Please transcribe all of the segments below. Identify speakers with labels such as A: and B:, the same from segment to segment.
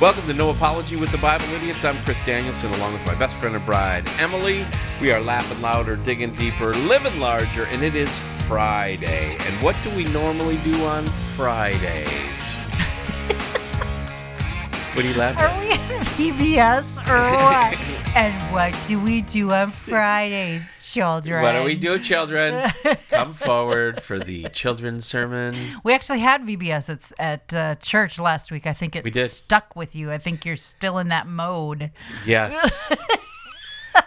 A: Welcome to No Apology with the Bible Idiots. I'm Chris Danielson, along with my best friend and bride, Emily. We are laughing louder, digging deeper, living larger, and it is Friday. And what do we normally do on Fridays? What are you laughing at?
B: Are we on PBS or what? and what do we do on Fridays, children?
A: What do we do, children? Come forward for the children's sermon.
B: We actually had VBS at, at uh, church last week. I think it
A: We did.
B: stuck with you. I think you're still in that mode.
A: Yes.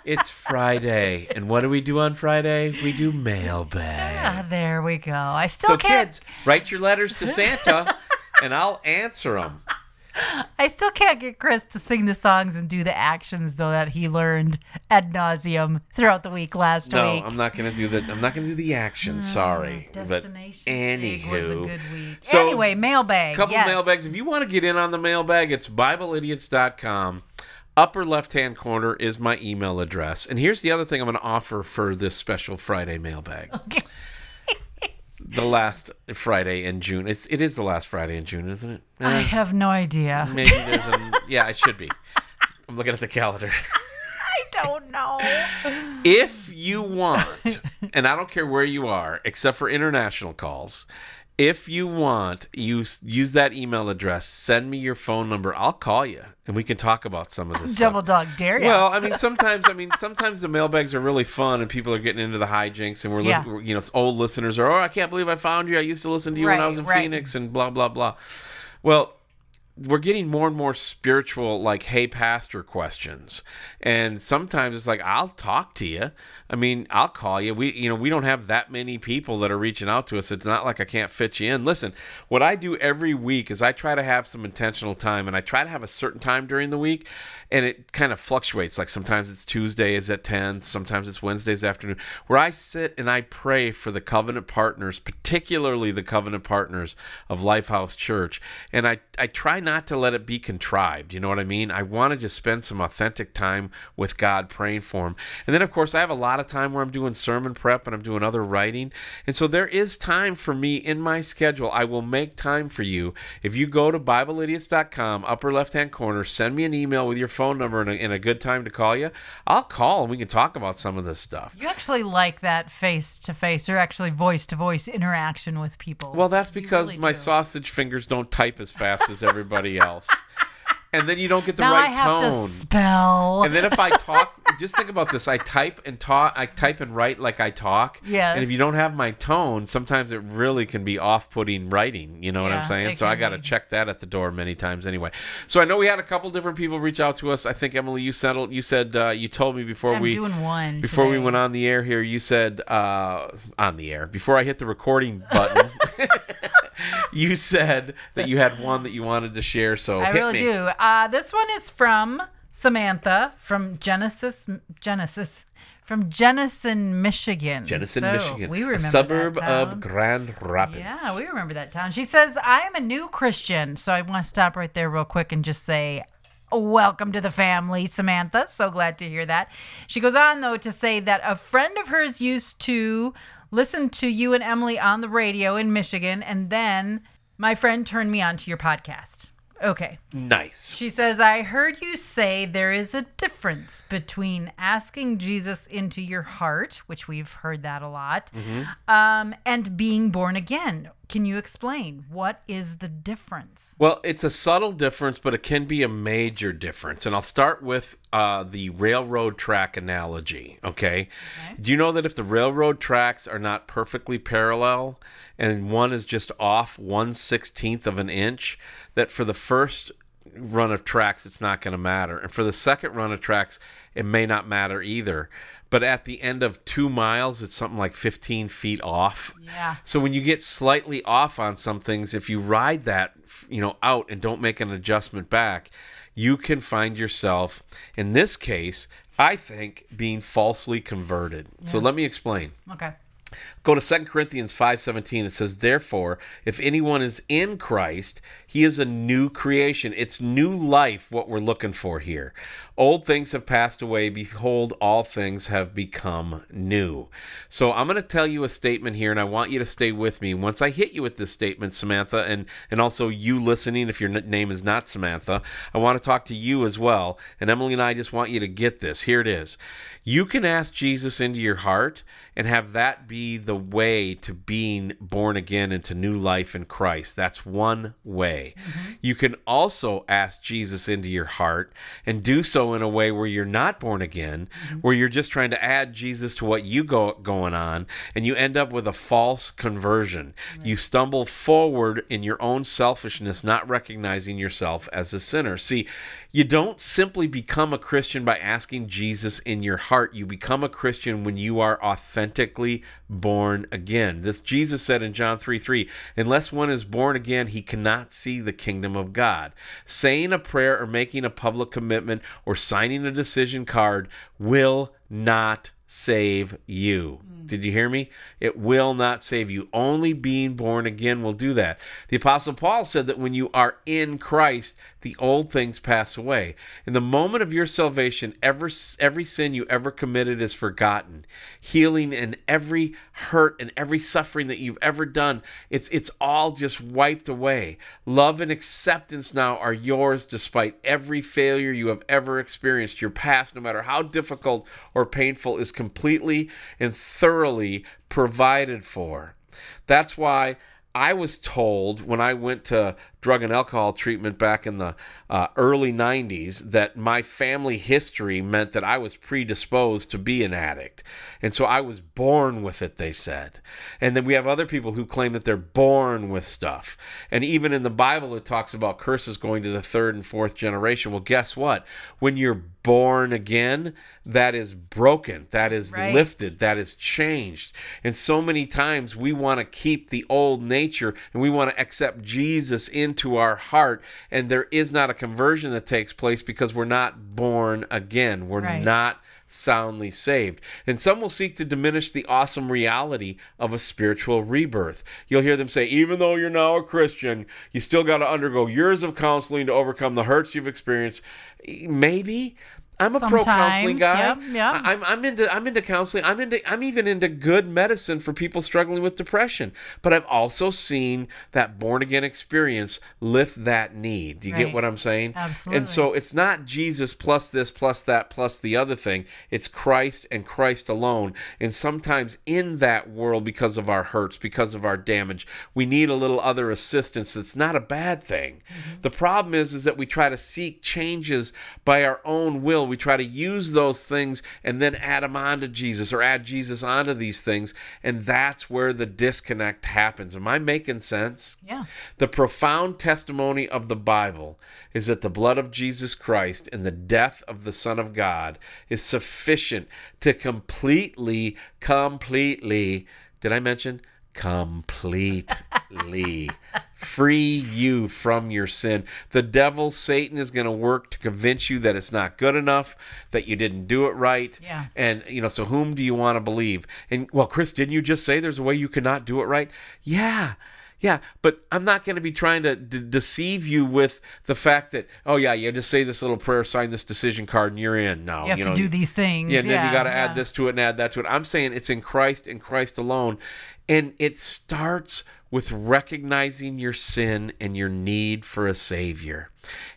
A: it's Friday. And what do we do on Friday? We do mailbag.
B: Ah, there we go. I still
A: So,
B: can't.
A: kids, write your letters to Santa, and I'll answer them.
B: I still can't get Chris to sing the songs and do the actions though that he learned ad nauseum throughout the week last
A: No,
B: week.
A: No, I'm not gonna do the. I'm not gonna do the action. Mm, sorry, but
B: Destination a
A: anywho,
B: good week.
A: So,
B: anyway, mailbag.
A: couple
B: yes.
A: mailbags. If you want to get in on the mailbag, it's BibleIdiots.com. Upper left hand corner is my email address. And here's the other thing I'm going to offer for this special Friday mailbag.
B: Okay.
A: The last Friday in June. It's it is the last Friday in June, isn't it?
B: I
A: Eh,
B: have no idea.
A: maybe there's a yeah. It should be. I'm looking at the calendar.
B: I don't know.
A: if you want, and I don't care where you are, except for international calls, if you want, use use that email address. Send me your phone number. I'll call you, and we can talk about some of this. stuff.
B: Double dog dare ya.
A: Well, I mean, sometimes I mean, sometimes the mailbags are really fun, and people are getting into the hijinks, and we're, li-
B: Yeah.
A: we're you know, old listeners are, oh, I can't believe I found you. I used to listen to you when I was in
B: right.
A: Phoenix, and blah blah blah. Well, we're getting more and more spiritual, like, hey, pastor questions, and sometimes it's like, I'll talk to you. I mean, I'll call you. We, you know, we don't have that many people that are reaching out to us. It's not like I can't fit you in. Listen, what I do every week is I try to have some intentional time, and I try to have a certain time during the week, and it kind of fluctuates. Like sometimes it's Tuesdays at ten, sometimes it's Wednesdays afternoon, where I sit and I pray for the covenant partners, particularly the covenant partners of Lifehouse Church, and I I try not to let it be contrived. You know what I mean? I want to just spend some authentic time with God praying for Him. and then of course I have a lot of time where I'm doing sermon prep and I'm doing other writing, and so there is time for me in my schedule. I will make time for you if you go to BibleIdiots.com, upper left hand corner, send me an email with your phone number and a, and a good time to call you. I'll call and we can talk about some of this stuff.
B: you actually like that face to face or actually voice to voice interaction with people.
A: Well, that's because
B: really
A: my
B: do.
A: sausage fingers don't type as fast as everybody else. And then you don't get the
B: now
A: right
B: I have
A: tone.
B: to spell.
A: and then if I talk, just think about this: I type and talk, I type and write like I talk.
B: Yes.
A: And if you don't have my tone, sometimes it really can be off-putting writing. You know what I'm saying? So I got to check that at the door many times anyway. So I know we had a couple different people reach out to us. I think Emily, you settled. You said uh, you told me before
B: I'm
A: we
B: doing one
A: before we went on the air here. You said uh, on the air before I hit the recording button. you said that you had one that you wanted to share. So
B: I really
A: me.
B: do. Uh, this one is from Samantha from Genesis, Genesis, from Jenison, Michigan.
A: Jenison,
B: So,
A: Michigan,
B: We remember
A: a suburb of. Grand Rapids.
B: Yeah, we remember that town. She says, I am a new Christian. So I want to stop right there real quick and just say, Welcome to the family, Samantha. So glad to hear that. She goes on, though, to say that a friend of hers used to listen to you and Emily on the radio in Michigan, and then my friend turned me on to your podcast. Okay.
A: Nice.
B: She says, I heard you say there is a difference between asking Jesus into your heart, which we've heard that a lot, um, and being born again. Can you explain? What is the difference?
A: Well, it's a subtle difference, but it can be a major difference. And I'll start with uh, the railroad track analogy. Okay? Do you know that if the railroad tracks are not perfectly parallel and one is just off one sixteenth of an inch, that for the first run of tracks, it's not going to matter. And for the second run of tracks, it may not matter either. But at the end of two miles, it's something like 15 feet off.
B: Yeah.
A: So when you get slightly off on some things, if you ride that, you know, out and don't make an adjustment back, you can find yourself, in this case, I think, being falsely converted. So let me explain.
B: Okay.
A: Go to 2 Corinthians 5:17 it says therefore if anyone is in Christ he is a new creation. It's new life what we're looking for here. Old things have passed away. Behold all things have become new. So I'm going to tell you a statement here and I want you to stay with me. Once I hit you with this statement Samantha and and also you listening if your name is not Samantha I want to talk to you as well. And Emily and I just want you to get this. Here it is. You can ask Jesus into your heart and have that be the way to being born again into new life in Christ. That's one way. Mm-hmm. You can also ask Jesus into your heart and do so in a way where you're not born again, mm-hmm. where you're just trying to add Jesus to what you go going on and you end up with a false conversion. Right. You stumble forward in your own selfishness, not recognizing yourself as a sinner. See, you don't simply become a Christian by asking Jesus in your heart. You become a Christian when you are authentically born again. This Jesus said in John 3 3, unless one is born again, he cannot see the kingdom of God. Saying a prayer or making a public commitment or signing a decision card will not save you. Mm. Did you hear me? It will not save you. Only being born again will do that. The Apostle Paul said that when you are in Christ, the old things pass away. In the moment of your salvation, every, every sin you ever committed is forgotten. Healing and every hurt and every suffering that you've ever done, it's, it's all just wiped away. Love and acceptance now are yours despite every failure you have ever experienced. Your past, no matter how difficult or painful, is completely and thoroughly provided for. That's why I was told when I went to drug and alcohol treatment back in the uh, early 90s that my family history meant that I was predisposed to be an addict. And so I was born with it, they said. And then we have other people who claim that they're born with stuff. And even in the Bible, it talks about curses going to the third and fourth generation. Well, guess what? When you're born again, that is broken, that is right. lifted, that is changed. And so many times we want to keep the old nature and we want to accept Jesus in into our heart and there is not a conversion that takes place because we're not born again we're right. not soundly saved. And some will seek to diminish the awesome reality of a spiritual rebirth. You'll hear them say, even though you're now a Christian, you still got to undergo years of counseling to overcome the hurts you've experienced. Maybe, I'm a pro counseling guy. Yep, yep. I'm, I'm into I'm into counseling. I'm into I'm even into good medicine for people struggling with depression. But I've also seen that born again experience lift that need. Do you right. get what I'm saying?
B: Absolutely.
A: And so it's not Jesus plus this plus that plus the other thing. It's Christ and Christ alone. And sometimes in that world, because of our hurts, because of our damage, we need a little other assistance. It's not a bad thing. Mm-hmm. The problem is is that we try to seek changes by our own will we try to use those things and then add them onto Jesus or add Jesus onto these things. And that's where the disconnect happens. Am I making sense?
B: Yeah.
A: The profound testimony of the Bible is that the blood of Jesus Christ and the death of the Son of God is sufficient to completely, completely, did I mention? Completely free you from your sin. The devil, Satan, is going to work to convince you that it's not good enough, that you didn't do it right.
B: Yeah.
A: And, you know, so whom do you want to believe? And, well, Chris, didn't you just say there's a way you cannot do it right? Yeah. Yeah, but I'm not going to be trying to d- deceive you with the fact that oh yeah, you just say this little prayer, sign this decision card, and you're in. No,
B: you have you know, to do these things.
A: Yeah, and yeah, then you got to yeah. add this to it and add that to it. I'm saying it's in Christ and Christ alone, and it starts with recognizing your sin and your need for a savior.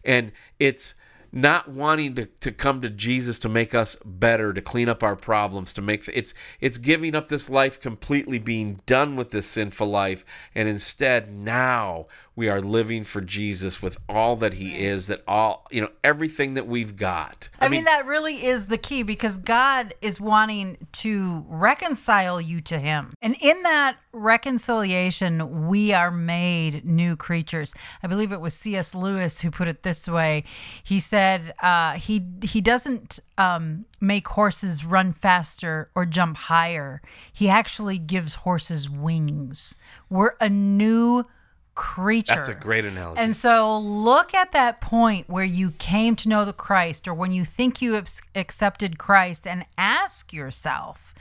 A: And it's not wanting to, to come to Jesus to make us better, to clean up our problems, to make it's it's giving up this life completely, being done with this sinful life, and instead now we are living for Jesus with all that he is, that all, you know, everything that we've got.
B: I, I mean, mean, that really is the key because God is wanting to reconcile you to him. And in that reconciliation, we are made new creatures. I believe it was C.S. Lewis who put it this way. He said uh, he he doesn't um, make horses run faster or jump higher. He actually gives horses wings. We're a new creature.
A: That's a great analogy.
B: And so look at that point where you came to know the Christ or when you think you have accepted Christ and ask yourself,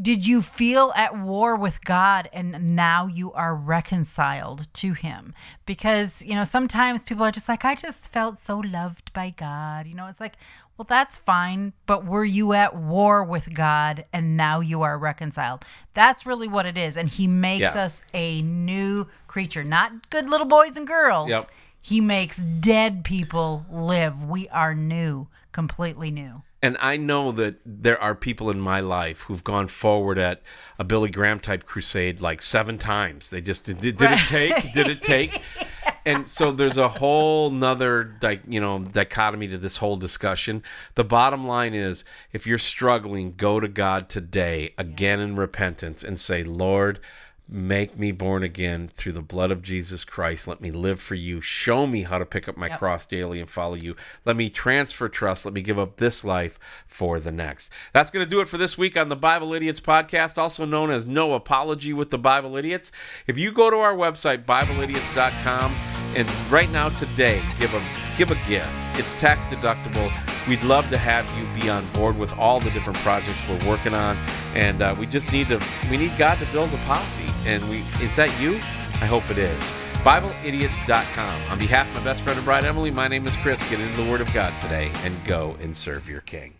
B: did you feel at war with God and now you are reconciled to Him? Because, you know, sometimes people are just like, I just felt so loved by God. You know, it's like, well, that's fine, but were you at war with God and now you are reconciled? That's really what it is. And He makes
A: Yeah.
B: us a new creature, not good little boys and girls.
A: Yep.
B: He makes dead people live. We are new, completely new.
A: And I know that there are people in my life who've gone forward at a Billy Graham type crusade like seven times. They just did, did it take? Did it take? And so there's a whole nother you know dichotomy to this whole discussion. The bottom line is if you're struggling, go to God today again in repentance and say, Lord, make me born again through the blood of Jesus Christ. Let me live for you. Show me how to pick up my
B: Yep.
A: cross daily and follow you. Let me transfer trust. Let me give up this life for the next. That's going to do it for this week on the Bible Idiots podcast, also known as No Apology with the Bible Idiots. If you go to our website, BibleIdiots.com, and right now today, give a give a gift. It's tax deductible. We'd love to have you be on board with all the different projects we're working on, and uh, we just need to we need God to build a posse. And we is that you? I hope it is. BibleIdiots.com. On behalf of my best friend and bride Emily, my name is Chris. Get into the Word of God today and go and serve your King.